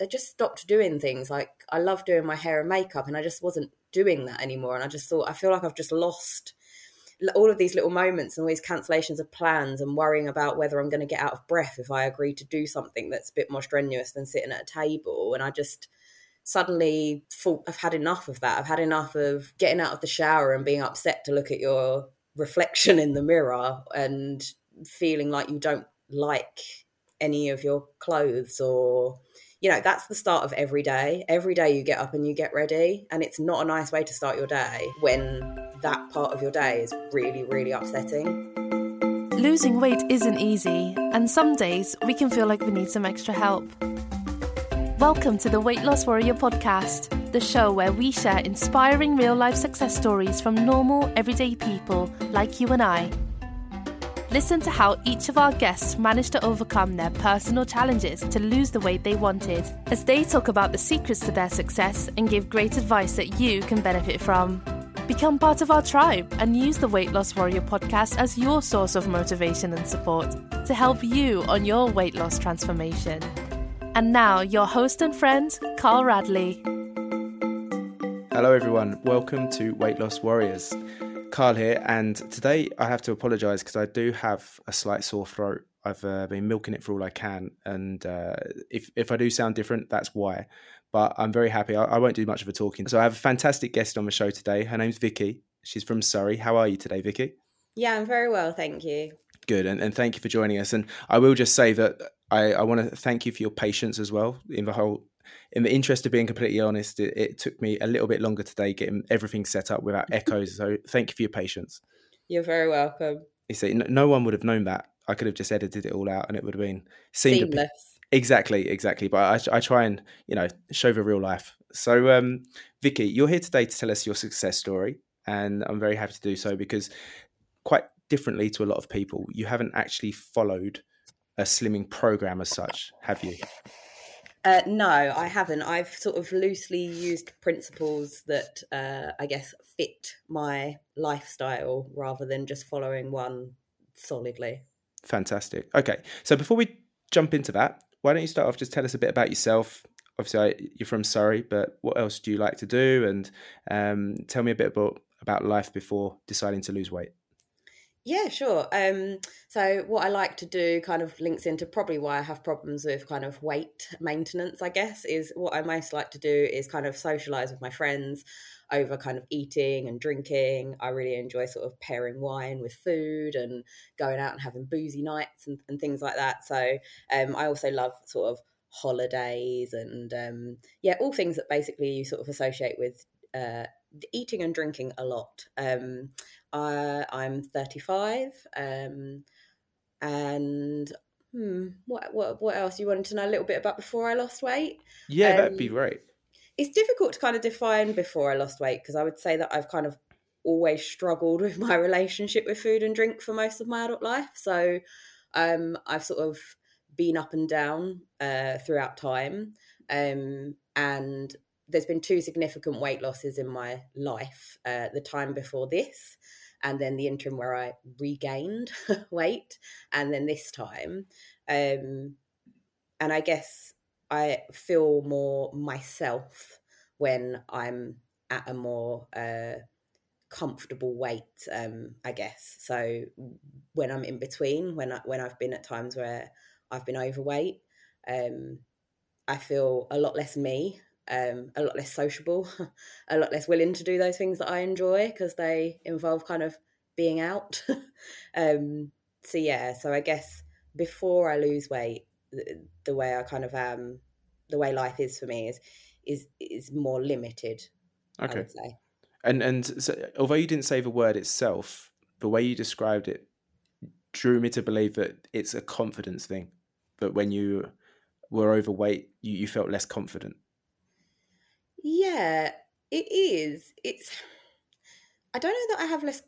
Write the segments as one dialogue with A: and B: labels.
A: I just stopped doing things. Like I love doing my hair and makeup, and I just wasn't doing that anymore. And I just thought I feel like I've just lost all of these little moments and all these cancellations of plans and worrying about whether I'm going to get out of breath if I agree to do something that's a bit more strenuous than sitting at a table. And I just suddenly thought I've had enough of that. I've had enough of getting out of the shower and being upset to look at your reflection in the mirror and feeling like you don't like any of your clothes or you know that's the start of every day. Every day you get up and you get ready and it's not a nice way to start your day when that part of your day is really really upsetting.
B: Losing weight isn't easy and some days we can feel like we need some extra help. Welcome to the weight loss warrior podcast the show where we share inspiring real life success stories from normal everyday people like you and i Listen to how each of our guests managed to overcome their personal challenges to lose the weight they wanted, as they talk about the secrets to their success and give great advice that you can benefit from. Become part of our tribe and use the Weight Loss Warrior podcast as your source of motivation and support to help you on your weight loss transformation. And now, your host and friend, Carl Radley.
C: Hello, everyone. Welcome to Weight Loss Warriors. Carl here, and today I have to apologise because I do have a slight sore throat. I've uh, been milking it for all I can, and uh, if if I do sound different, that's why. But I'm very happy. I, I, won't do much of a talking. So I have a fantastic guest on the show today. Her name's Vikki. She's from Surrey. How are you today, Vikki?
A: Yeah, I'm very well, thank you.
C: Good, and, and thank you for joining us. And I will just say that I, I want to thank you for your patience as well in the whole in the interest of being completely honest, it, it, took me a little bit longer today getting everything set up without echoes. So thank you for your patience.
A: You're very welcome.
C: You see, no one would have known that. I could have just edited it all out, and it would have been
A: seamless.
C: exactly, exactly. But I, I try and you know show the real life. So, um, Vikki, you're here today to tell us your success story, and I'm very happy to do so because quite differently to a lot of people, you haven't actually followed a slimming program as such, have you?
A: Uh, no, I haven't. I've sort of loosely used principles that uh, I guess fit my lifestyle rather than just following one solidly.
C: Fantastic. Okay, so before we jump into that, why don't you start off? Just tell us a bit about yourself. Obviously, I, you're from Surrey, but what else do you like to do? And um, tell me a bit about about life before deciding to lose weight.
A: Yeah, sure. Um, so what I like to do kind of links into probably why I have problems with kind of weight maintenance, I guess, is what I most like to do is kind of socialize with my friends over kind of eating and drinking. I really enjoy sort of pairing wine with food and going out and having boozy nights and, and things like that. So um, I also love sort of holidays and um, yeah, all things that basically you sort of associate with uh, eating and drinking a lot. Um, I, I'm 35, um, and hmm, what what what else you wanted to know a little bit about before I lost weight?
C: Yeah, um, that'd be great.
A: It's difficult to kind of define before I lost weight because I would say that I've kind of always struggled with my relationship with food and drink for most of my adult life. So um, I've sort of been up and down uh, throughout time. Um, and there's been two significant weight losses in my life uh, the time before this and then the interim where i regained weight and then this time um, and i guess i feel more myself when i'm at a more uh, comfortable weight um, i guess. So when i'm in between when I, when i've been at times where i've been overweight um, i feel a lot less me um, a lot less sociable, a lot less willing to do those things that I enjoy because they involve kind of being out. um, so yeah, so I guess before I lose weight, the, the, way I kind of am, the way life is for me is is is more limited. Okay. I would say.
C: And and so, although you didn't say the word itself, the way you described it drew me to believe that it's a confidence thing. That when you were overweight, you, you felt less confident.
A: Yeah, it is. It's. I don't know that I have less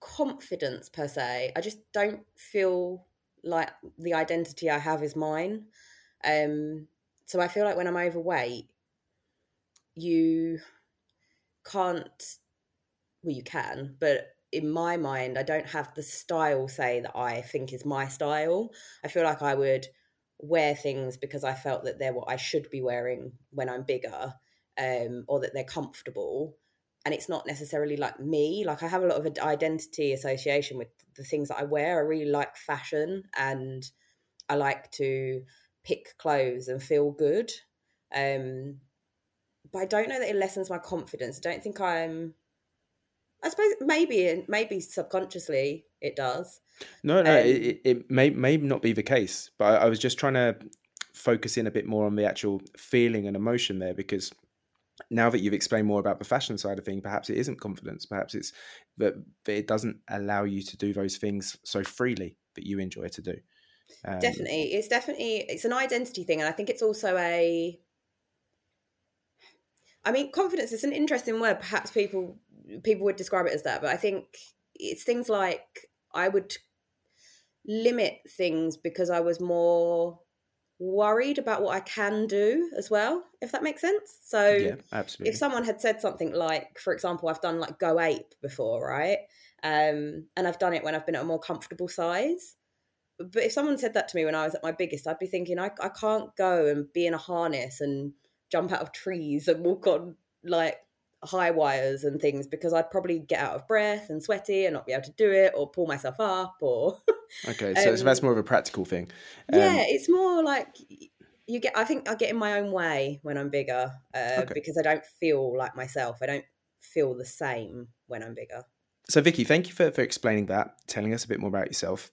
A: confidence per se. I just don't feel like the identity I have is mine. Um, so I feel like when I'm overweight, you can't. Well, you can, but in my mind, I don't have the style say that I think is my style. I feel like I would wear things because I felt that they're what I should be wearing when I'm bigger, um, or that they're comfortable. And it's not necessarily like me. Like I have a lot of identity association with the things that I wear. I really like fashion, and I like to pick clothes and feel good. Um, but I don't know that it lessens my confidence. I don't think I'm. I suppose maybe maybe subconsciously it does.
C: No, no, um, it, it may may not be the case, but I, I was just trying to focus in a bit more on the actual feeling and emotion there because now that you've explained more about the fashion side of thing, perhaps it isn't confidence. Perhaps it's that, that it doesn't allow you to do those things so freely that you enjoy to do.
A: Um, definitely, it's definitely it's an identity thing, and I think it's also a. I mean, confidence is an interesting word. Perhaps people people would describe it as that, but I think it's things like I would limit things because I was more worried about what I can do as well, if that makes sense. So,
C: yeah, absolutely.
A: if someone had said something like, for example, I've done like Go Ape before, right? Um, and I've done it when I've been at a more comfortable size. But if someone said that to me when I was at my biggest, I'd be thinking, I, I can't go and be in a harness and jump out of trees and walk on like high wires and things because I'd probably get out of breath and sweaty and not be able to do it or pull myself up or
C: okay so, um, so that's more of a practical thing.
A: Um, yeah it's more like you get I think I get in my own way when I'm bigger uh, okay. because I don't feel like myself. I don't feel the same when I'm bigger.
C: So Vikki thank you for, for explaining that telling us a bit more about yourself.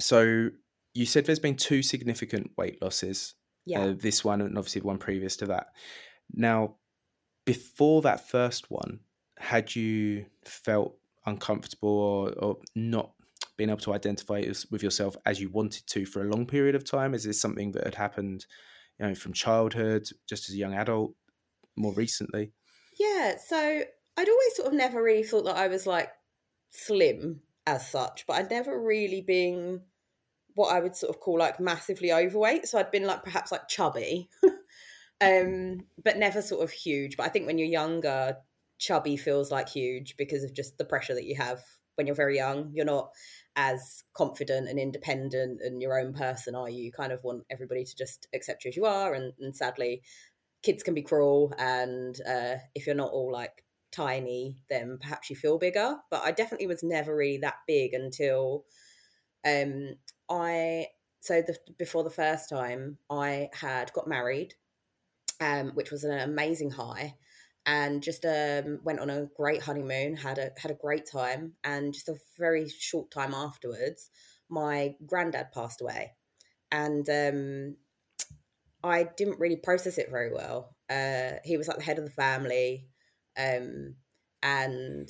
C: So you said there's been two significant weight losses
A: yeah. uh,
C: this one and obviously the one previous to that. Now before that first one, had you felt uncomfortable or, or not being able to identify with yourself as you wanted to for a long period of time? Is this something that had happened, you know, from childhood, just as a young adult, more recently?
A: Yeah, so I'd always sort of never really thought that I was like slim as such, but I'd never really been what I would sort of call like massively overweight. So I'd been like perhaps like chubby. um, but never sort of huge. But I think when you're younger, chubby feels like huge because of just the pressure that you have when you're very young. You're not as confident and independent and your own person, are you? Kind of want everybody to just accept you as you are. And, and sadly, kids can be cruel. And uh, if you're not all like tiny, then perhaps you feel bigger. But I definitely was never really that big until um, I. So the, before the first time, I had got married um, which was an amazing high and just um, went on a great honeymoon had a had a great time and just a very short time afterwards my granddad passed away. And um, i didn't really process it very well. Uh, he was like the head of the family um, and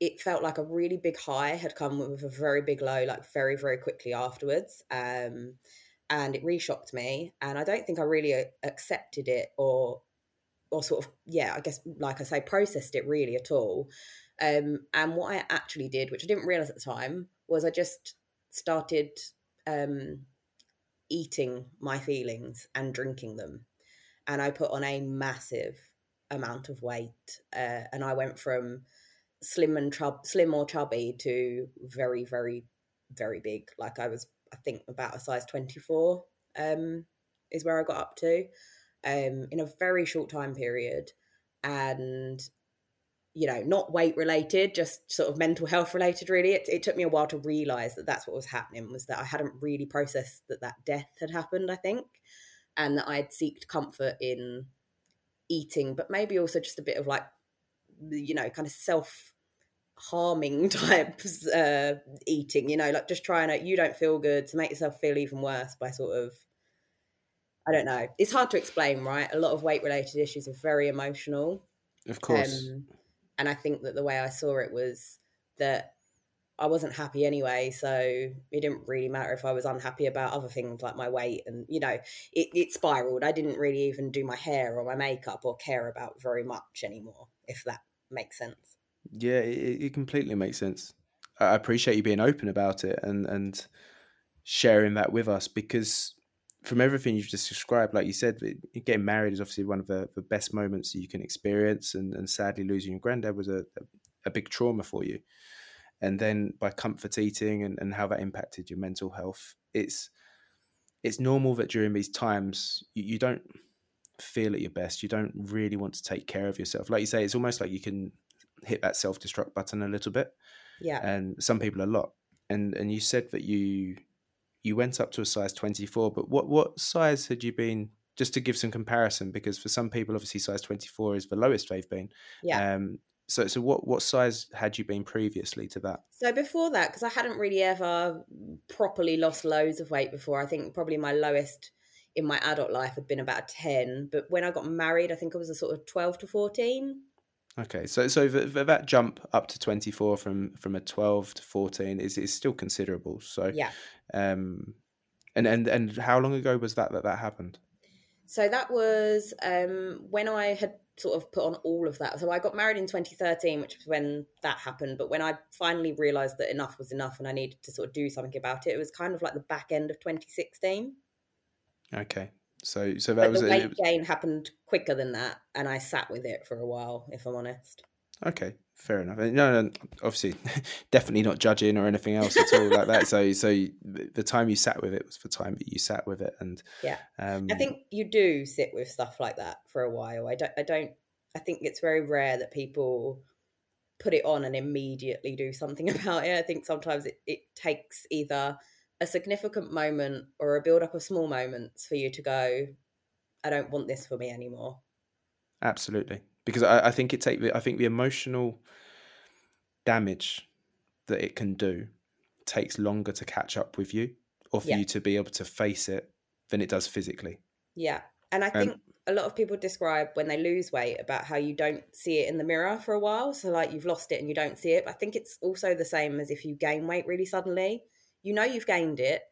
A: it felt like a really big high had come with a very big low like very very quickly afterwards. Um, and it really shocked me and i don't think i really uh, accepted it or or sort of yeah i guess like i say processed it really at all. Um, and what i actually did which i didn't realize at the time was i just started um, eating my feelings and drinking them. And i put on a massive amount of weight uh, and i went from slim and chub slim or chubby to very very very big. Like i was I think about a size 24 um, is where I got up to um, in a very short time period. And, you know, not weight related, just sort of mental health related, really. It, it took me a while to realize that that's what was happening, was that I hadn't really processed that that death had happened, I think, and that I had seeked comfort in eating, but maybe also just a bit of like, you know, kind of self harming types uh, eating, you know, like just trying to, you don't feel good to make yourself feel even worse by sort of, I don't know. It's hard to explain, right? A lot of weight related issues are very emotional.
C: Of course. Um,
A: and I think that the way I saw it was that I wasn't happy anyway. So it didn't really matter if I was unhappy about other things like my weight. And, you know, it, it spiraled. I didn't really even do my hair or my makeup or care about very much anymore, if that makes sense.
C: Yeah, it, it completely makes sense. I appreciate you being open about it and and sharing that with us because from everything you've just described, like you said, getting married is obviously one of the, the best moments you can experience, and, and sadly losing your granddad was a, a, big trauma for you. And then by comfort eating and, and how that impacted your mental health, it's it's normal that during these times you, you don't feel at your best. You don't really want to take care of yourself. Like you say, it's almost like you can hit that self destruct button a little bit.
A: Yeah.
C: And some people a lot. And and you said that you you went up to a size 24, but what what size had you been just to give some comparison because for some people obviously size 24 is the lowest they've been.
A: Yeah.
C: Um so so what what size had you been previously to that?
A: So before that, because I hadn't really ever properly lost loads of weight before, I think probably my lowest in my adult life had been about 10. But when I got married, I think I was a sort of 12 to 14.
C: Okay, so so that jump up to twenty four from from a twelve to fourteen is is still considerable. So
A: Yeah.
C: um, and and and how long ago was that that that happened?
A: So that was um, when I had sort of put on all of that. So I got married in 2013, which was when that happened. But when I finally realised that enough was enough and I needed to sort of do something about it, it was kind of like the back end of 2016.
C: Okay, so so that
A: But
C: was
A: the
C: it
A: weight
C: was-
A: gain happened quicker than that, and I sat with it for a while, if I'm honest.
C: okay. Fair enough. No, no, obviously, definitely not judging or anything else at all like that. So, so the the time you sat with it was the time that you sat with it, and
A: Yeah.
C: um,
A: I think you do sit with stuff like that for a while. I don't. I don't. I think it's very rare that people put it on and immediately do something about it. I think sometimes it, it takes either a significant moment or a build up of small moments for you to go, I don't want this for me anymore.
C: Absolutely, because I, I think it take the I think the emotional damage that it can do takes longer to catch up with you, or for
A: Yeah.
C: you to be able to face it than it does physically.
A: Yeah. And I
C: Um,
A: think a lot of people describe when they lose weight about how you don't see it in the mirror for a while. So, like, you've lost it and you don't see it. But I think it's also the same as if you gain weight really suddenly. You know you've gained it,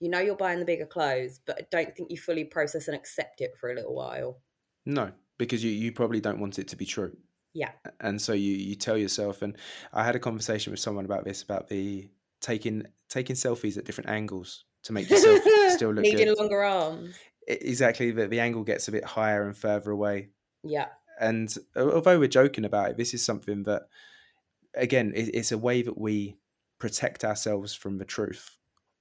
A: you know you're buying the bigger clothes, but I don't think you fully process and accept it for a little while.
C: No, because you you probably don't want it to be true.
A: Yeah.
C: and so you you tell yourself and i had a conversation with someone about this about the taking taking selfies at different angles to make yourself still look
A: Needing
C: good
A: longer arms.
C: Exactly that the angle gets a bit higher and further away
A: Yeah.
C: and although we're joking about it this is something that again it, it's a way that we protect ourselves from the truth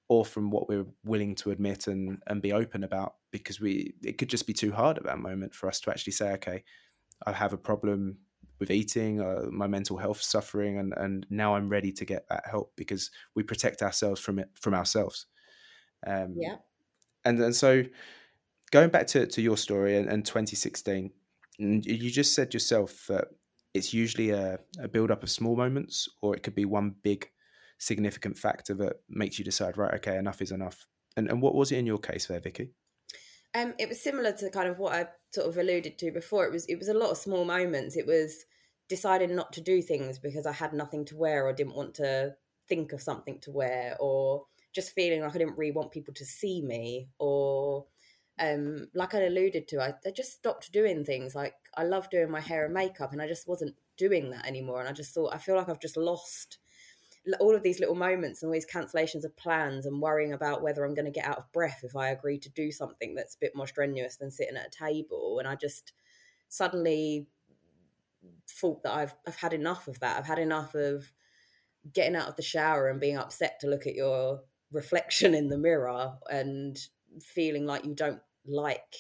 C: or from what we're willing to admit and and be open about because we it could just be too hard at that moment for us to actually say okay i have a problem with eating uh, my mental health suffering and and now i'm ready to get that help because we protect ourselves from it from ourselves um
A: Yeah.
C: and and so going back to, to your story and, and 2016 you you just said yourself that it's usually a, a build up of small moments or it could be one big significant factor that makes you decide right okay enough is enough and and what was it in your case there Vikki
A: Um, it was similar to kind of what I sort of alluded to before. It was it was a lot of small moments. It was deciding not to do things because I had nothing to wear or didn't want to think of something to wear, or just feeling like I didn't really want people to see me, or um, like I alluded to, I, I just stopped doing things. Like I love doing my hair and makeup, and I just wasn't doing that anymore. And I just thought I feel like I've just lost all of these little moments and all these cancellations of plans and worrying about whether I'm going to get out of breath if I agree to do something that's a bit more strenuous than sitting at a table. And I just suddenly thought that I've I've had enough of that. I've had enough of getting out of the shower and being upset to look at your reflection in the mirror and feeling like you don't like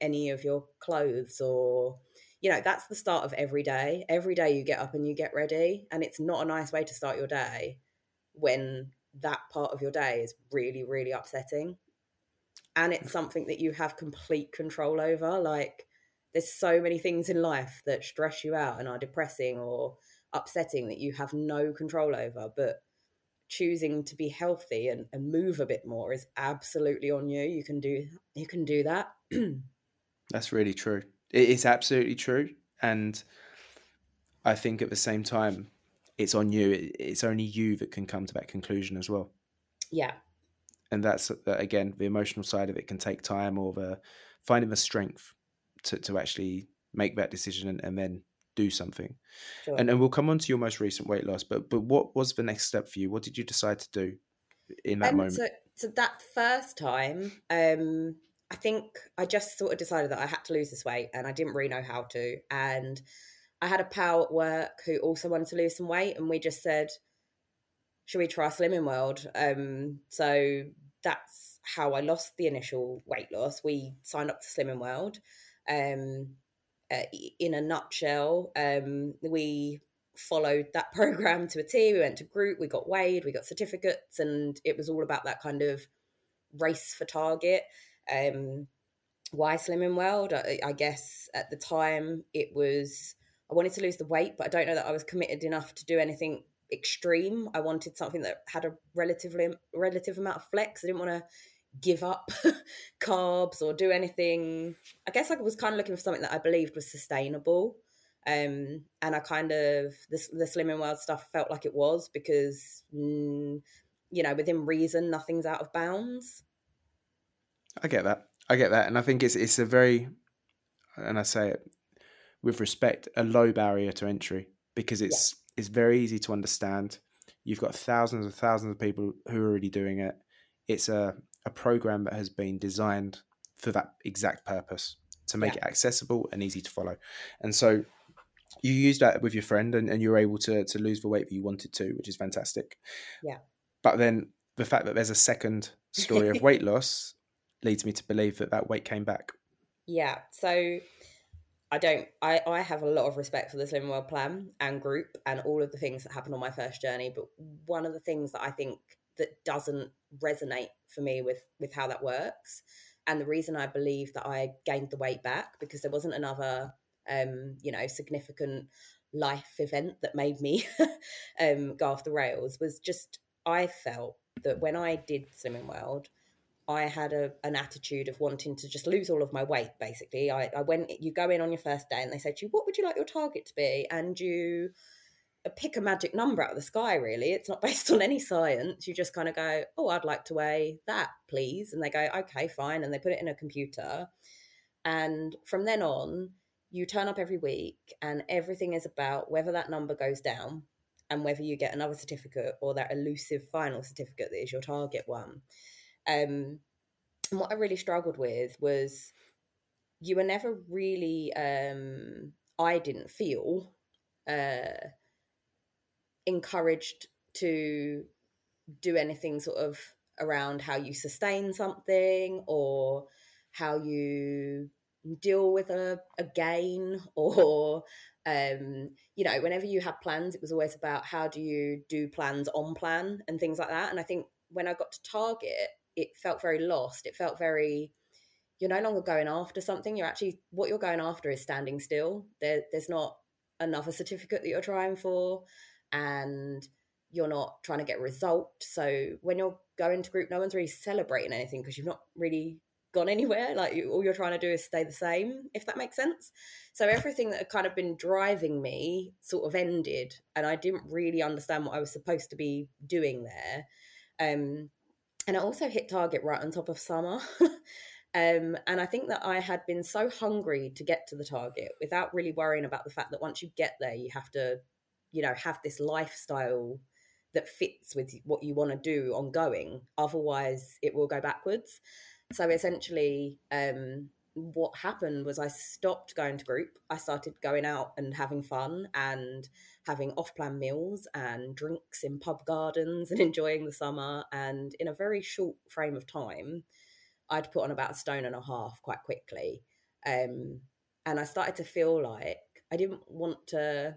A: any of your clothes or you know that's the start of every day. Every day you get up and you get ready and it's not a nice way to start your day when that part of your day is really really upsetting. And it's something that you have complete control over like there's so many things in life that stress you out and are depressing or upsetting that you have no control over but choosing to be healthy and, and move a bit more is absolutely on you. You can do you can do that.
C: That's really true. It is absolutely true. And I think at the same time, it's on you. It's only you that can come to that conclusion as well.
A: yeah
C: And that's, again, the emotional side of it can take time or the finding the strength to, to actually make that decision and, and then do something.
A: sure.
C: And, and we'll come on to your most recent weight loss, but but what was the next step for you? What did you decide to do in that
A: Um,
C: moment?
A: So, so that first time, um, I think I just sort of decided that I had to lose this weight, and I didn't really know how to. And I had a pal at work who also wanted to lose some weight, and we just said, "Should we try Slimming World?" Um, so that's how I lost the initial weight loss. We signed up to Slimming World. Um, uh, in a nutshell, um, we followed that program to a T. We went to group, we got weighed, we got certificates, and it was all about that kind of race for target. Um, why Slimming World? I, I guess at the time it was I wanted to lose the weight, but I don't know that I was committed enough to do anything extreme. I wanted something that had a relatively relative amount of flex. I didn't want to give up carbs or do anything. I guess I was kind of looking for something that I believed was sustainable. Um, and I kind of the, the Slimming World stuff felt like it was because mm, you know within reason nothing's out of bounds.
C: I get that. I get that, and I think it's it's a very, and I say it with respect, a low barrier to entry because it's yeah. it's very easy to understand. You've got thousands and thousands of people who are already doing it. It's a a program that has been designed for that exact purpose to make yeah. it accessible and easy to follow. And so you used that with your friend and, and you were able to to lose the weight that you wanted to, which is fantastic.
A: Yeah.
C: But then the fact that there's a second story of weight loss leads me to believe that that weight came back.
A: Yeah. So I don't. I I have a lot of respect for the Slimming World plan and group and all of the things that happened on my first journey. But one of the things that I think that doesn't resonate for me with with how that works, and the reason I believe that I gained the weight back because there wasn't another, um, you know, significant life event that made me um, go off the rails was just I felt that when I did Slimming World I had a, an attitude of wanting to just lose all of my weight. Basically, I, I went. You go in on your first day, and they say to you, "What would you like your target to be?" And you uh, pick a magic number out of the sky. Really, it's not based on any science. You just kind of go, "Oh, I'd like to weigh that, please," and they go, "Okay, fine," and they put it in a computer. And from then on, you turn up every week, and everything is about whether that number goes down and whether you get another certificate or that elusive final certificate that is your target one. Um, and what I really struggled with was you were never really, um, I didn't feel uh, encouraged to do anything sort of around how you sustain something or how you deal with a, a gain or um you know whenever you had plans it was always about how do you do plans on plan and things like that. And i think when i got to target it felt very lost. It felt very you're no longer going after something. You're actually what you're going after is standing still. There, there's not another certificate that you're trying for, and you're not trying to get result. So when you're going to group, no one's really celebrating anything because you've not really gone anywhere. Like you, all you're trying to do is stay the same, if that makes sense. So everything that had kind of been driving me sort of ended, and I didn't really understand what I was supposed to be doing there. Um, and I also hit target right on top of summer. um, and I think that I had been so hungry to get to the target without really worrying about the fact that once you get there, you have to, you know, have this lifestyle that fits with what you want to do ongoing. Otherwise, it will go backwards. So essentially, um, what happened was I stopped going to group. I started going out and having fun and having off plan meals and drinks in pub gardens and enjoying the summer. And in a very short frame of time, I'd put on about a stone and a half quite quickly. Um, and I started to feel like I didn't want to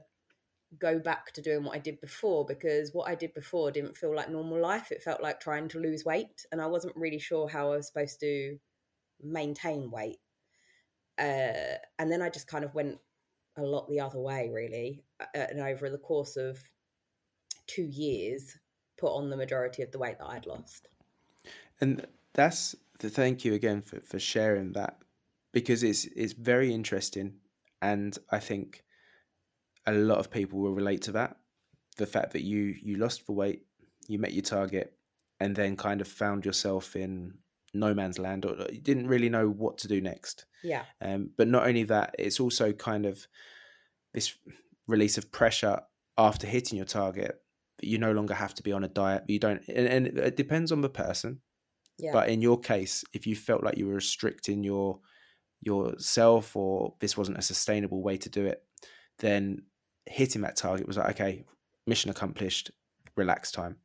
A: go back to doing what I did before because what I did before didn't feel like normal life. It felt like trying to lose weight. And I wasn't really sure how I was supposed to maintain weight uh, and then I just kind of went a lot the other way, really. Uh, and over the course of two years, put on the majority of the weight that I'd lost.
C: And that's the thank you again for, for sharing that because it's it's very interesting, and I think a lot of people will relate to that. The fact that you you lost the weight, you met your target, and then kind of found yourself in no man's land or you didn't really know what to do next.
A: Yeah.
C: Um, but not only that, it's also kind of this release of pressure after hitting your target that you no longer have to be on a diet. You don't, and, and it depends on the person. Yeah. But in your case, if you felt like you were restricting your yourself or this wasn't a sustainable way to do it, then hitting that target was like, okay, mission accomplished, relax time.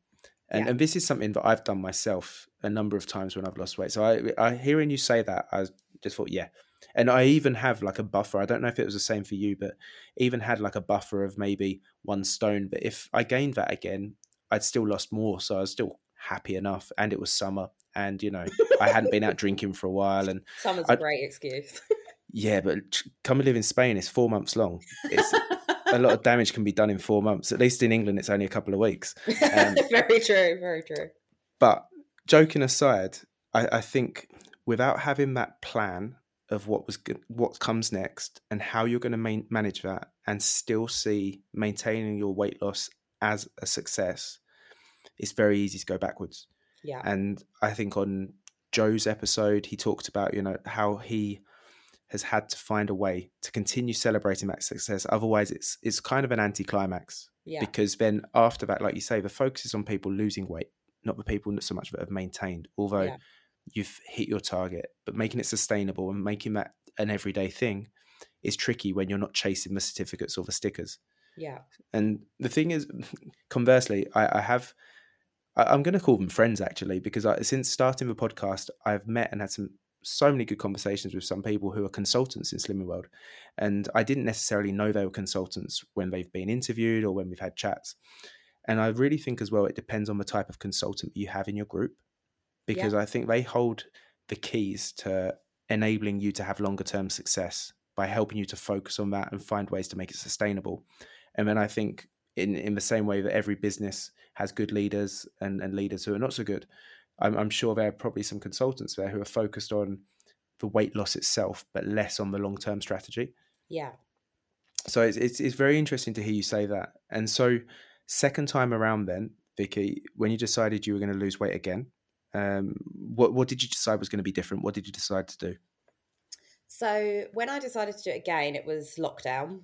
C: And,
A: Yeah.
C: and this is something that I've done myself a number of times when I've lost weight. So I, I hearing you say that, I just thought, yeah. And I even have like a buffer. I don't know if it was the same for you, but even had like a buffer of maybe one stone. But if I gained that again, I'd still lost more. So I was still happy enough. And it was summer. And, you know, I hadn't been out drinking for a while. And
A: Summer's a
C: I'd-
A: great excuse.
C: yeah, but come and live in Spain, it's four months long. It's a lot of damage can be done in four months. At least in England, it's only a couple of weeks. Um,
A: very true, very true.
C: But joking aside, I, I think without having that plan of what was go- what comes next and how you're going to man- manage that and still see maintaining your weight loss as a success, it's very easy to go backwards.
A: Yeah.
C: And I think on Joe's episode, he talked about you know how he has had to find a way to continue celebrating that success. Otherwise, it's it's kind of an anticlimax
A: Yeah.
C: because then after that, like you say, the focus is on people losing weight, not the people not so much that have maintained. Although
A: Yeah.
C: you've hit your target, but making it sustainable and making that an everyday thing is tricky when you're not chasing the certificates or the stickers.
A: Yeah.
C: And the thing is, conversely, I, I have, I, I'm going to call them friends actually, because I, since starting the podcast, I've met and had some so many good conversations with some people who are consultants in Slimming World, and I didn't necessarily know they were consultants when they've been interviewed or when we've had chats. And I really think as well, it depends on the type of consultant you have in your group, because I think they hold the keys to enabling you to have longer term success by helping you to focus on that and find ways to make it sustainable. And then I think in in the same way that every business has good leaders and, and leaders who are not so good, I'm, I'm sure there are probably some consultants there who are focused on the weight loss itself, but less on the long term strategy.
A: Yeah.
C: So it's, it's it's very interesting to hear you say that. And so second time around, then Vikki, when you decided you were going to lose weight again, um, what what did you decide was going to be different? What did you decide to do?
A: So when I decided to do it again, it was lockdown.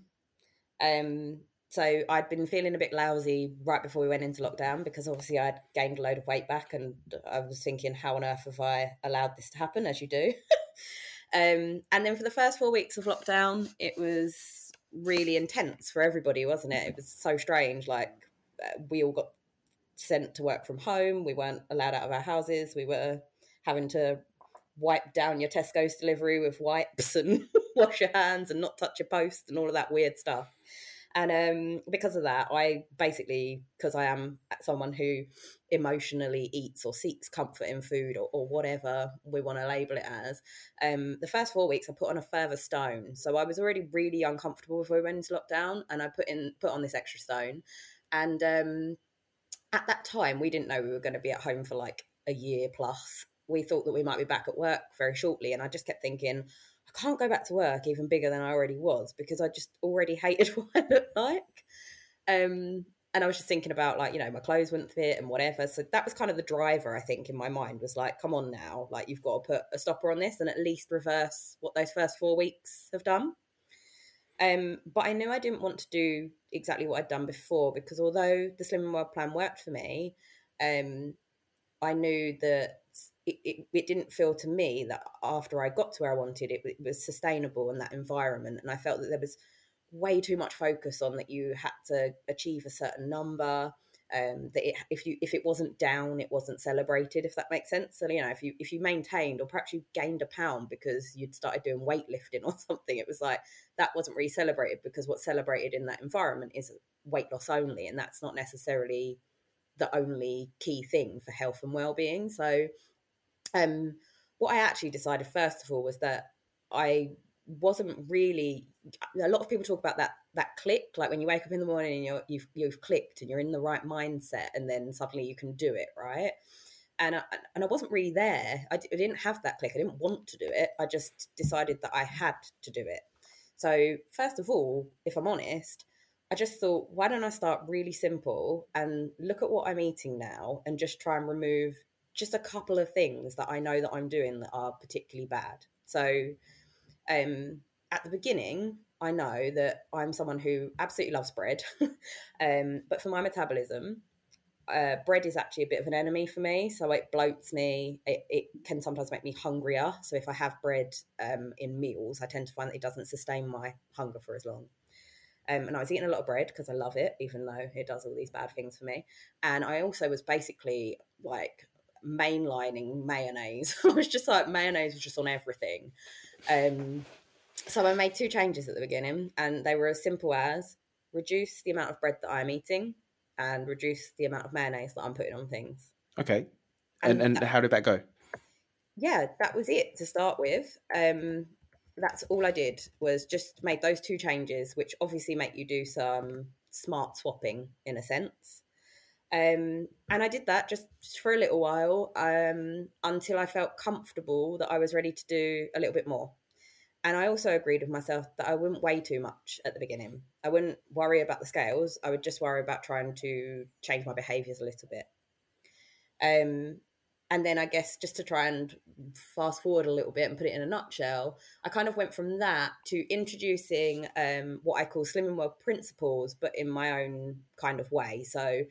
A: Um, so I'd been feeling a bit lousy right before we went into lockdown because obviously I'd gained a load of weight back, and I was thinking, how on earth have I allowed this to happen? As you do. um, and then for the first four weeks of lockdown, it was really intense for everybody, wasn't it? It was so strange. Like uh, we all got sent to work from home. We weren't allowed out of our houses. We were having to wipe down your Tesco's delivery with wipes and wash your hands and not touch your post and all of that weird stuff. And um, because of that, I basically, because I am someone who emotionally eats or seeks comfort in food or, or whatever we want to label it as, um, the first four weeks I put on a further stone. So I was already really uncomfortable before we went into lockdown, and I put in put on this extra stone. And um, at that time, we didn't know we were going to be at home for like a year plus. We thought that we might be back at work very shortly, and I just kept thinking, can't go back to work even bigger than I already was because I just already hated what I looked like. Um, and I was just thinking about like, you know, my clothes wouldn't fit and whatever. So that was kind of the driver, I think, in my mind was like, come on now, like you've got to put a stopper on this and at least reverse what those first four weeks have done. Um, but I knew I didn't want to do exactly what I'd done before because although the Slimming World plan worked for me, um, I knew that it, it, it didn't feel to me that after I got to where I wanted, it, it was sustainable in that environment. And I felt that there was way too much focus on that you had to achieve a certain number. Um, that it, if you if it wasn't down, it wasn't celebrated. If that makes sense. So you know, if you if you maintained or perhaps you gained a pound because you'd started doing weightlifting or something, it was like that wasn't really celebrated because what's celebrated in that environment is weight loss only, and that's not necessarily the only key thing for health and well-being. So um, what I actually decided first of all was that I wasn't really. A lot of people talk about that that click, like when you wake up in the morning and you're, you've you've clicked and you're in the right mindset, and then suddenly you can do it, right? And I, and I wasn't really there. I, d- I didn't have that click. I didn't want to do it. I just decided that I had to do it. So first of all, if I'm honest, I just thought, why don't I start really simple and look at what I'm eating now and just try and remove just a couple of things that I know that I'm doing that are particularly bad. So, um, at the beginning, I know that I'm someone who absolutely loves bread, um, but for my metabolism, uh, bread is actually a bit of an enemy for me. So it bloats me. It, it can sometimes make me hungrier. So if I have bread um, in meals, I tend to find that it doesn't sustain my hunger for as long. Um, and I was eating a lot of bread because I love it, even though it does all these bad things for me. And I also was basically like mainlining mayonnaise. I was just like mayonnaise was just on everything. Um, so I made two changes at the beginning, and they were as simple as reduce the amount of bread that I'm eating and reduce the amount of mayonnaise that I'm putting on things.
C: Okay. And and, and how did that go?
A: Yeah, that was it to start with. Um, that's all I did was just made those two changes, which obviously make you do some smart swapping in a sense. Um, and I did that just, just for a little while um, until I felt comfortable that I was ready to do a little bit more. And I also agreed with myself that I wouldn't weigh too much at the beginning. I wouldn't worry about the scales. I would just worry about trying to change my behaviors a little bit. Um, and then I guess just to try and fast forward a little bit and put it in a nutshell, I kind of went from that to introducing um, what I call Slimming World principles, but in my own kind of way. So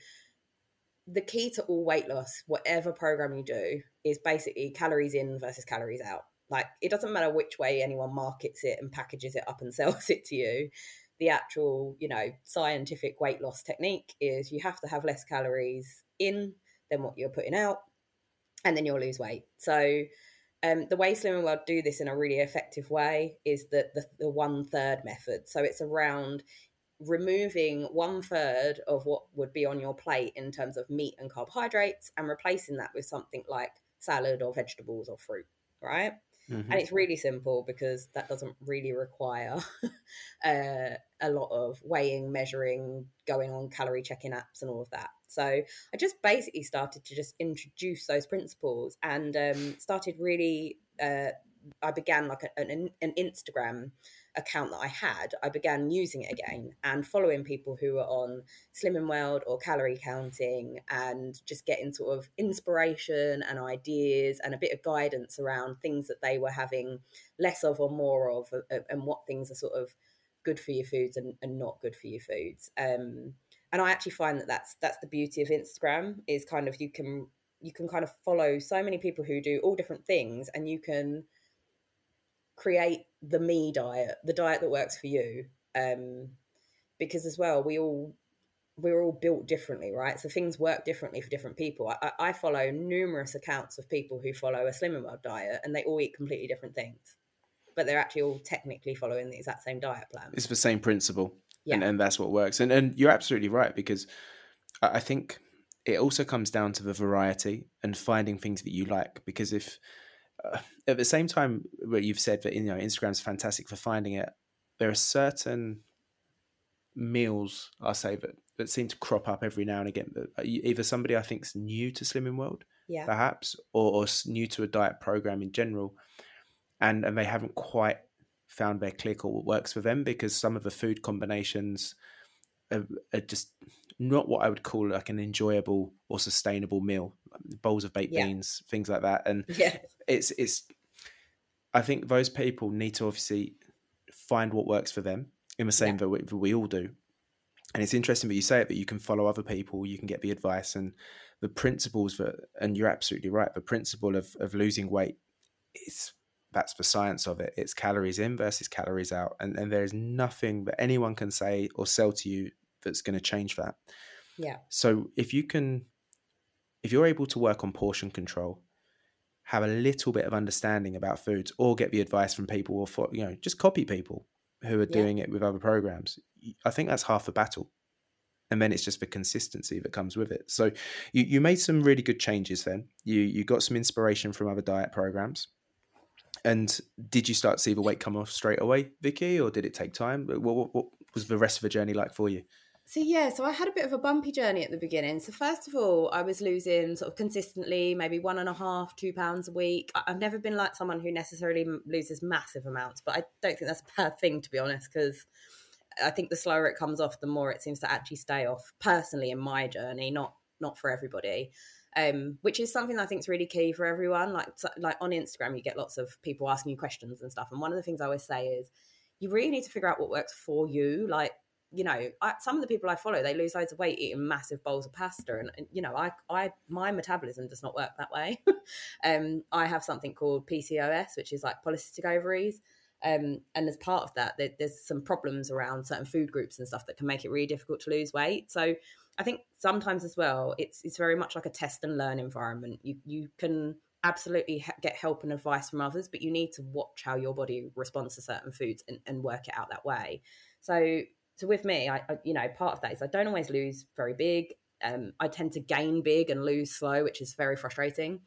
A: the key to all weight loss, whatever program you do, is basically calories in versus calories out. Like it doesn't matter which way anyone markets it and packages it up and sells it to you. The actual, you know, scientific weight loss technique is you have to have less calories in than what you're putting out, and then you'll lose weight. So um, the way Slimming World do this in a really effective way is that the, the one third method. So it's around removing one third of what would be on your plate in terms of meat and carbohydrates and replacing that with something like salad or vegetables or fruit, right? Mm-hmm. And it's really simple because that doesn't really require uh, a lot of weighing, measuring, going on calorie checking apps and all of that. So I just basically started to just introduce those principles and um, started really. Uh, I began like a, an, an Instagram account that I had, I began using it again and following people who were on Slimming World or calorie counting and just getting sort of inspiration and ideas and a bit of guidance around things that they were having less of or more of and what things are sort of good for your foods and, and not good for your foods. Um, and I actually find that that's that's the beauty of Instagram is kind of you can you can kind of follow so many people who do all different things and you can create the me diet, the diet that works for you. Um, because as well, we all we're all built differently, right? So things work differently for different people. I, I follow numerous accounts of people who follow a Slimming World diet, and they all eat completely different things, but they're actually all technically following the exact same diet plan.
C: It's the same principle, yeah. and, and that's what works. And and you're absolutely right because I think it also comes down to the variety and finding things that you like. Because if uh, at the same time, where you've said that you know Instagram's fantastic for finding it, there are certain meals I say that that seem to crop up every now and again. Uh, either somebody I think's new to Slimming World,
A: yeah.
C: perhaps, or, or new to a diet program in general, and and they haven't quite found their click or what works for them because some of the food combinations are, are just not what I would call like an enjoyable or sustainable meal. Bowls of baked yeah. beans, things like that, and
A: yeah.
C: it's it's. I think those people need to obviously find what works for them in the same yeah. that, we, that we all do. And it's interesting that you say it, but you can follow other people, you can get the advice and the principles that, and you're absolutely right. The principle of of losing weight is that's the science of it. It's calories in versus calories out, and and there is nothing that anyone can say or sell to you that's going to change that.
A: Yeah.
C: So if you can, if you're able to work on portion control, have a little bit of understanding about foods, or get the advice from people, or for, you know, just copy people who are yeah. doing it with other programs. I think that's half the battle. And then it's just the consistency that comes with it. So you, you made some really good changes then. You you got some inspiration from other diet programs. And did you start to see the weight come off straight away, Vikki, or did it take time? What, what, what was the rest of the journey like for you?
A: So yeah, so I had a bit of a bumpy journey at the beginning. So first of all, I was losing sort of consistently, maybe one and a half, two pounds a week. I've never been like someone who necessarily loses massive amounts, but I don't think that's a bad thing to be honest, because I think the slower it comes off, the more it seems to actually stay off. Personally, in my journey, not not for everybody. Um, which is something I think is really key for everyone. Like like on Instagram, you get lots of people asking you questions and stuff. And one of the things I always say is, you really need to figure out what works for you. Like you know, I, some of the people I follow, they lose loads of weight eating massive bowls of pasta, and, and you know, I, I, my metabolism does not work that way. um, I have something called PCOS, which is like polycystic ovaries, Um, and as part of that, there, there's some problems around certain food groups and stuff that can make it really difficult to lose weight. So I think sometimes as well, it's it's very much like a test and learn environment. You you can absolutely get help and advice from others, but you need to watch how your body responds to certain foods and, and work it out that way. So so with me, I, I, you know part of that is I don't always lose very big. Um, I tend to gain big and lose slow, which is very frustrating.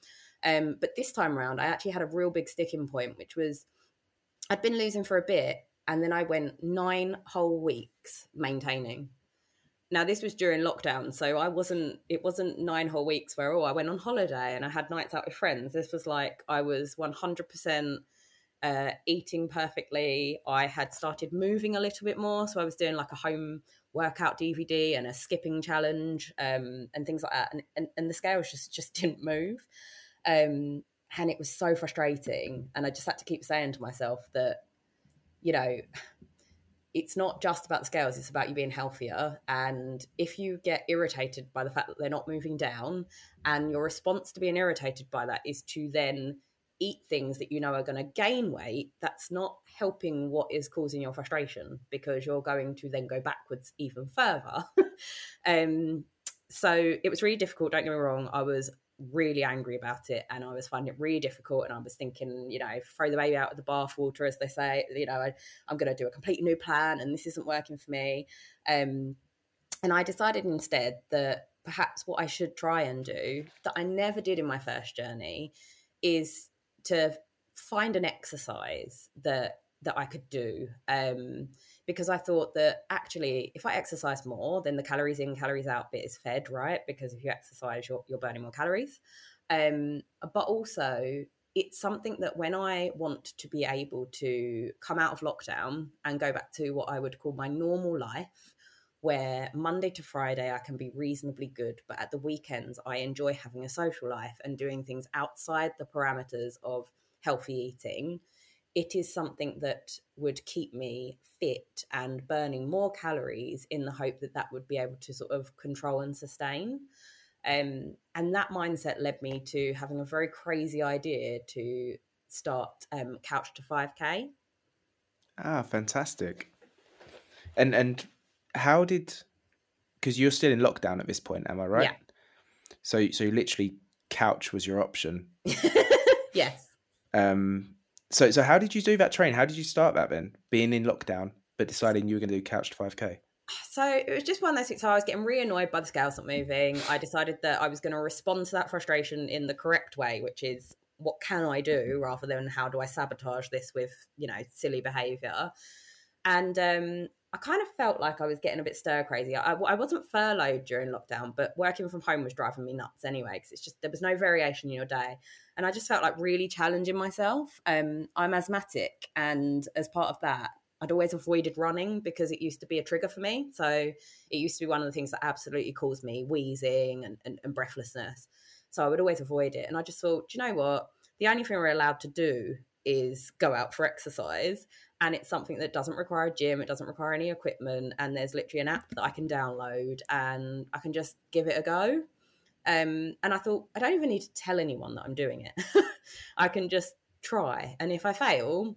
A: Um, but this time around, I actually had a real big sticking point, which was I'd been losing for a bit, and then I went nine whole weeks maintaining. Now this was during lockdown, so I wasn't. It wasn't nine whole weeks where oh I went on holiday and I had nights out with friends. This was like I was one hundred percent uh, eating perfectly. I had started moving a little bit more, so I was doing like a home workout DVD and a skipping challenge um, and things like that. And, and, and the scales just just didn't move, um, and it was so frustrating. And I just had to keep saying to myself that, you know, it's not just about the scales; it's about you being healthier. And if you get irritated by the fact that they're not moving down, and your response to being irritated by that is to then eat things that you know are going to gain weight, that's not helping what is causing your frustration because you're going to then go backwards even further. um, so it was really difficult. Don't get me wrong. I was really angry about it and I was finding it really difficult. And I was thinking, you know, throw the baby out with the bathwater, as they say, you know, I, am going to do a completely new plan and this isn't working for me. Um, and I decided instead that perhaps what I should try and do that I never did in my first journey is to find an exercise that that I could do um, because I thought that actually if I exercise more then the calories in calories out bit is fed right? Because if you exercise you're, you're burning more calories. Um, but also it's something that when I want to be able to come out of lockdown and go back to what I would call my normal life where Monday to Friday I can be reasonably good, but at the weekends I enjoy having a social life and doing things outside the parameters of healthy eating. It is something that would keep me fit and burning more calories in the hope that that would be able to sort of control and sustain. Um, and that mindset led me to having a very crazy idea to start um, Couch to 5K.
C: Ah, fantastic. And and how did because you're still in lockdown at this point, am I right?
A: Yeah.
C: So so literally couch was your option.
A: yes.
C: Um so so how did you do that train? How did you start that then? Being in lockdown, but deciding you were gonna do couch to five K?
A: So it was just one of those things. So I was getting really annoyed by the scales not moving. I decided that I was going to respond to that frustration in the correct way, which is what can I do rather than how do I sabotage this with, you know, silly behavior. And um, I kind of felt like I was getting a bit stir crazy. I, I wasn't furloughed during lockdown, but working from home was driving me nuts anyway because it's just there was no variation in your day, and I just felt like really challenging myself. Um, I'm asthmatic, and as part of that, I'd always avoided running because it used to be a trigger for me. So it used to be one of the things that absolutely caused me wheezing and, and, and breathlessness. So I would always avoid it, and I just thought, do you know what? The only thing we're allowed to do is go out for exercise and it's something that doesn't require a gym it doesn't require any equipment and there's literally an app that i can download and i can just give it a go. Um, and i thought i don't even need to tell anyone that i'm doing it. I can just try and if i fail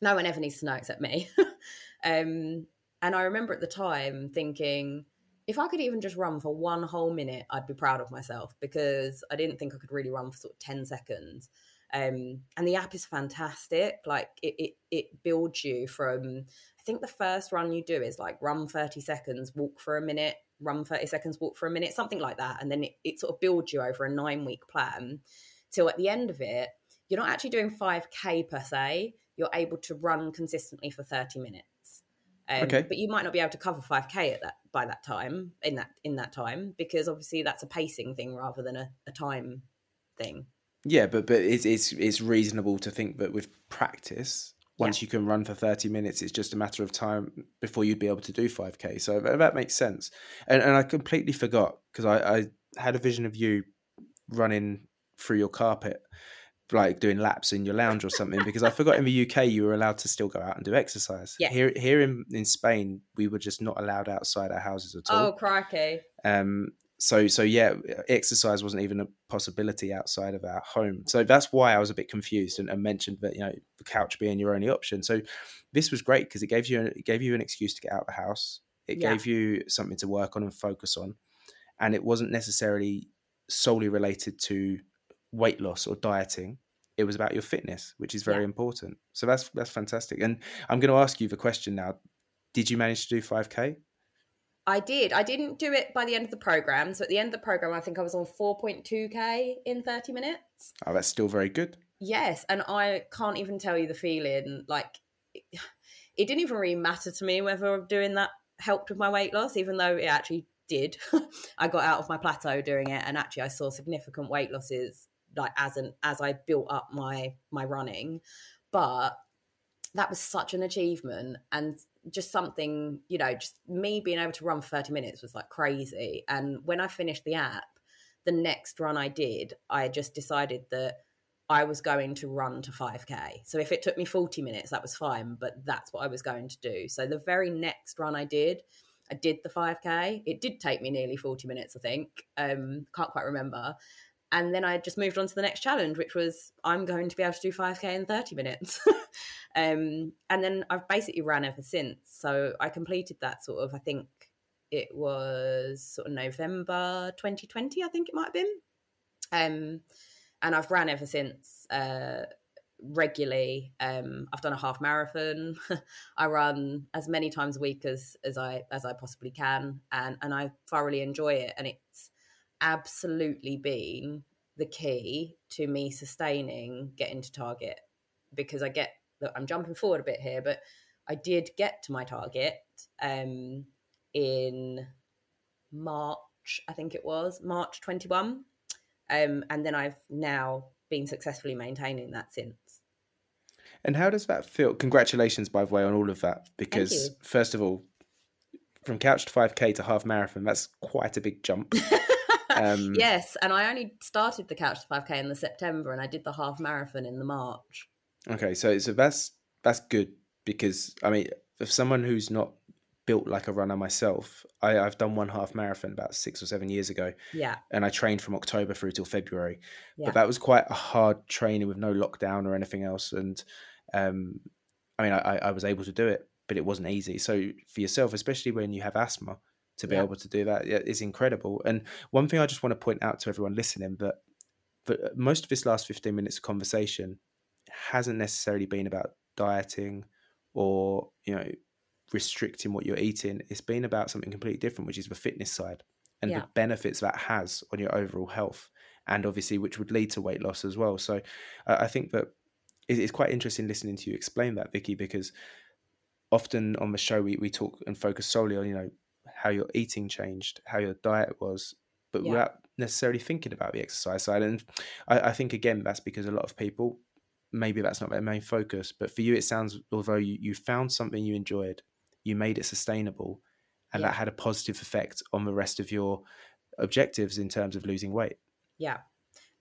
A: no one ever needs to know except me. Um, and i remember at the time thinking if i could even just run for one whole minute i'd be proud of myself because i didn't think i could really run for sort of 10 seconds um, and the app is fantastic. Like it, it, it builds you from. I think the first run you do is like run thirty seconds, walk for a minute, run thirty seconds, walk for a minute, something like that, and then it, it sort of builds you over a nine week plan. Till at the end of it, you're not actually doing five k per se. You're able to run consistently for thirty minutes. Um, okay. But you might not be able to cover 5k at that by that time in that in that time because obviously that's a pacing thing rather than a, a time thing.
C: Yeah, but but it's it's it's reasonable to think that with practice, once yeah. you can run for 30 minutes, it's just a matter of time before you'd be able to do 5k. So that makes sense. And and I completely forgot because I, I had a vision of you running through your carpet, like doing laps in your lounge or something. because I forgot in the UK you were allowed to still go out and do exercise.
A: Yeah.
C: Here here in, in Spain we were just not allowed outside our houses at all.
A: Oh crikey.
C: Um so so yeah, exercise wasn't even a possibility outside of our home. So that's why I was a bit confused and, and mentioned that you know the couch being your only option. So this was great because it gave you it gave you an excuse to get out of the house. It
A: Yeah.
C: gave you something to work on and focus on, and it wasn't necessarily solely related to weight loss or dieting. It was about your fitness, which is very
A: Yeah.
C: important. So that's that's fantastic. And I'm going to ask you the question now: Did you manage to do 5k?
A: I did. I didn't do it by the end of the program. So at the end of the program, I think I was on 4.2k in 30 minutes.
C: Oh, that's still very good.
A: Yes, and I can't even tell you the feeling. Like, it, it didn't even really matter to me whether doing that helped with my weight loss, even though it actually did. I got out of my plateau doing it, and actually, I saw significant weight losses like as an as I built up my my running. But that was such an achievement, and just something you know, just me being able to run for thirty minutes was like crazy. And when I finished the app, the next run I did, I just decided that I was going to run to 5K. So if it took me 40 minutes, that was fine, but that's what I was going to do. So the very next run I did, I did the 5K. It did take me nearly 40 minutes, I think. Um, can't quite remember. And then I just moved on to the next challenge, which was I'm going to be able to do 5K in 30 minutes. um, and then I've basically ran ever since. So I completed that sort of, I think it was sort of November 2020, I think it might have been. Um, and I've ran ever since uh, regularly. Um, I've done a half marathon. I run as many times a week as as I as I possibly can, and and I thoroughly enjoy it. And it's absolutely been the key to me sustaining getting to target because I get look, I'm jumping forward a bit here, but I did get to my target um, in March, I think it was March 21. Um, and then I've now been successfully maintaining that since.
C: And how does that feel? Congratulations, by the way, on all of that. Because first of all, from couch to five k to half marathon, that's quite a big jump. Um,
A: yes, and I only started the couch to 5k in the September, and I did the half marathon in the March.
C: Okay, so so that's that's good because I mean, for someone who's not built like a runner myself, I, I've done one half marathon about six or seven years ago,
A: Yeah,
C: and I trained from October through till February.
A: Yeah.
C: But that was quite a hard training with no lockdown or anything else, and um, I mean, I, I was able to do it, but it wasn't easy. So for yourself, especially when you have asthma, to be
A: Yeah.
C: able to do that is incredible. And one thing I just want to point out to everyone listening that that uh, most of this last 15 minutes of conversation hasn't necessarily been about dieting or you know restricting what you're eating it's been about something completely different which is the fitness side and
A: Yeah.
C: the benefits that has on your overall health and obviously which would lead to weight loss as well so i I think that it's quite interesting listening to you explain that Vikki because often on the show we, we talk and focus solely on you know how your eating changed how your diet was but
A: Yeah.
C: without necessarily thinking about the exercise side and I, I think again that's because a lot of people maybe that's not their main focus but for you it sounds although you, you found something you enjoyed you made it sustainable and that had a positive effect on the rest of your objectives in terms of losing weight
A: yeah.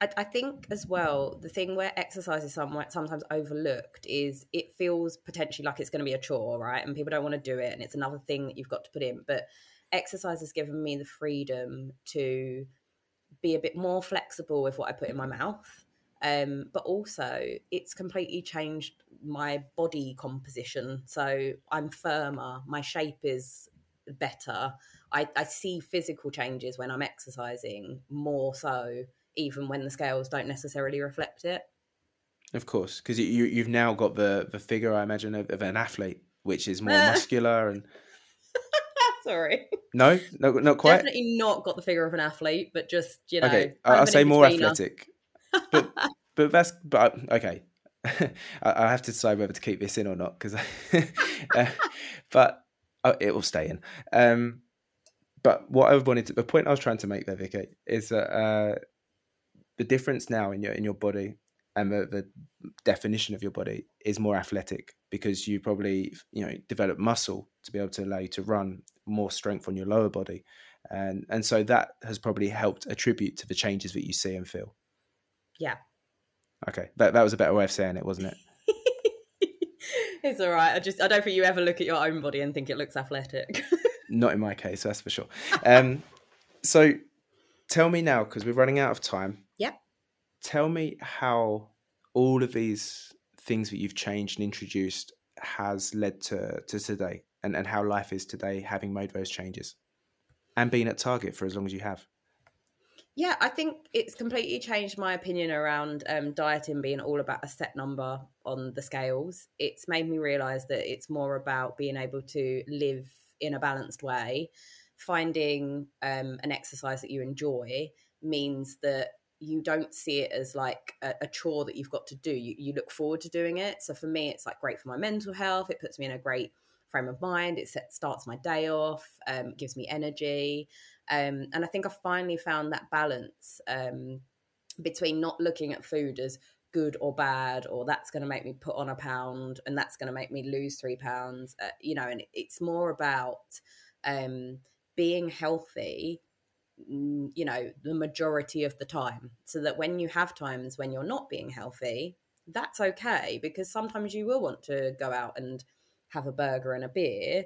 A: I, I think as well, the thing where exercise is somewhat sometimes overlooked is it feels potentially like it's going to be a chore, right? And people don't want to do it, and it's another thing that you've got to put in. But exercise has given me the freedom to be a bit more flexible with what I put in my mouth. Um, but also, it's completely changed my body composition. So I'm firmer, my shape is better. I, I see physical changes when I'm exercising more so, even when the scales don't necessarily reflect it.
C: of course because you, you, you've now got the the figure i imagine of, of an athlete which is more
A: Uh.
C: muscular and
A: Sorry.
C: no no not quite
A: Definitely not got the figure of an athlete, but just, you know.
C: okay i'll say more athletic but but that's but okay I, I have to decide whether to keep this in or not because uh, but uh, it will stay in um but what i wanted to the point i was trying to make there Vikki is that uh the difference now in your in your body and the, the definition of your body is more athletic because you probably you know develop muscle to be able to allow you to run more strength on your lower body and and so that has probably helped attribute to the changes that you see and feel
A: Yeah.
C: okay that, that was a better way of saying it wasn't it
A: it's all right. I just I don't think you ever look at your own body and think it looks athletic.
C: not in my case that's for sure um so tell me now because we're running out of time.
A: Yep.
C: Tell me how all of these things that you've changed and introduced has led to to today, and and how life is today, having made those changes, and being at Target for as long as you have.
A: Yeah, I think it's completely changed my opinion around um, dieting being all about a set number on the scales. It's made me realize that it's more about being able to live in a balanced way. Finding um, an exercise that you enjoy means that you don't see it as like a, a, chore that you've got to do. You, you look forward to doing it. So for me, it's like great for my mental health. It puts me in a great frame of mind. It set, starts my day off, um, gives me energy. Um, and I think I finally found that balance um, between not looking at food as good or bad, or that's going to make me put on a pound and that's going to make me lose three pounds. Uh, you know, and it's more about um, being healthy you know the majority of the time. So that when you have times when you're not being healthy that's okay because sometimes you will want to go out and have a burger and a beer.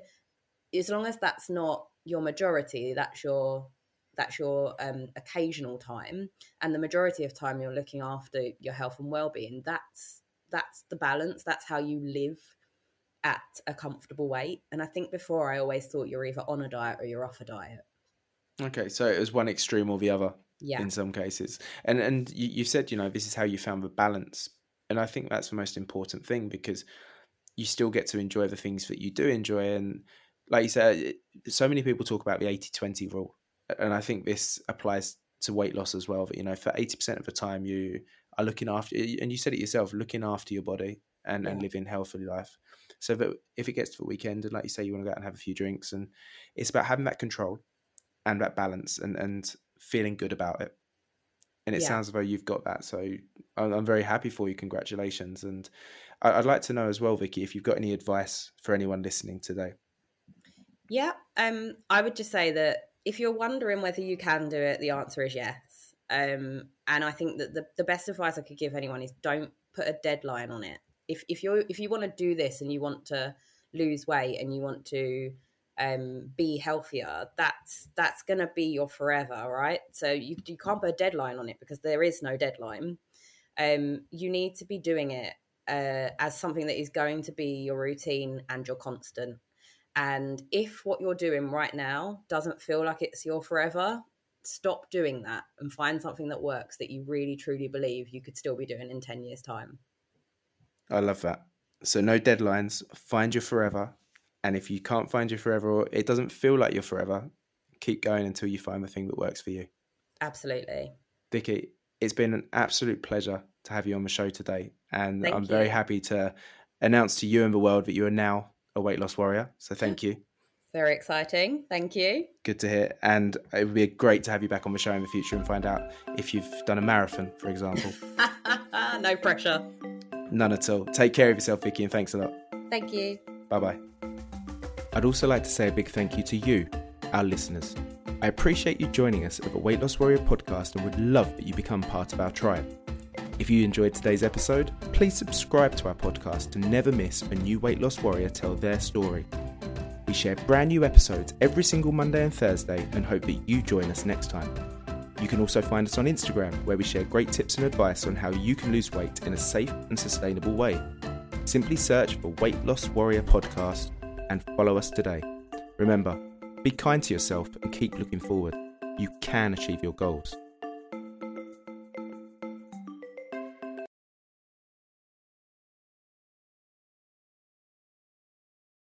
A: As long as that's not your majority that's your that's your um, occasional time. And the majority of time you're looking after your health and well-being that's that's the balance. That's how you live at a comfortable weight and i think before i always thought you're either on a diet or you're off a diet
C: okay so it was one extreme or the other
A: yeah
C: in some cases and and you, you said you know this is how you found the balance and i think that's the most important thing because you still get to enjoy the things that you do enjoy and like you said, so many people talk about the 80 20 rule. And I think this applies to weight loss as well. That, you know, for 80% of the time, you are looking after, and you said it yourself, looking after your body and, yeah. and living healthy life. So that if it gets to the weekend, and like you say, you want to go out and have a few drinks, and it's about having that control and that balance and, and feeling good about it. And it yeah. sounds as though you've got that. So I'm, I'm very happy for you. Congratulations. And I'd like to know as well, Vikki, if you've got any advice for anyone listening today.
A: Yeah, um, I would just say that if you're wondering whether you can do it, the answer is yes. Um, and I think that the, the best advice I could give anyone is don't put a deadline on it. If if you if you want to do this and you want to lose weight and you want to um, be healthier, that's that's going to be your forever, right? So you you can't put a deadline on it because there is no deadline. Um, you need to be doing it uh, as something that is going to be your routine and your constant. And if what you're doing right now doesn't feel like it's your forever, stop doing that and find something that works that you really truly believe you could still be doing in 10 years' time.
C: I love that. So, no deadlines, find your forever. And if you can't find your forever or it doesn't feel like you're forever, keep going until you find the thing that works for you.
A: Absolutely.
C: Vikki, it's been an absolute pleasure to have you on the show today. And Thank I'm you. very happy to announce to you and the world that you are now a weight loss warrior. So thank you.
A: Very exciting. Thank you.
C: Good to hear. And it would be great to have you back on the show in the future and find out if you've done a marathon, for example.
A: no pressure.
C: None at all. Take care of yourself, Vikki, and thanks a lot.
A: Thank you.
C: Bye bye. I'd also like to say a big thank you to you, our listeners. I appreciate you joining us at the Weight Loss Warrior podcast and would love that you become part of our tribe. If you enjoyed today's episode, please subscribe to our podcast to never miss a new weight loss warrior tell their story. We share brand new episodes every single Monday and Thursday and hope that you join us next time. You can also find us on Instagram where we share great tips and advice on how you can lose weight in a safe and sustainable way. Simply search for Weight Loss Warrior Podcast and follow us today. Remember, be kind to yourself and keep looking forward. You can achieve your goals.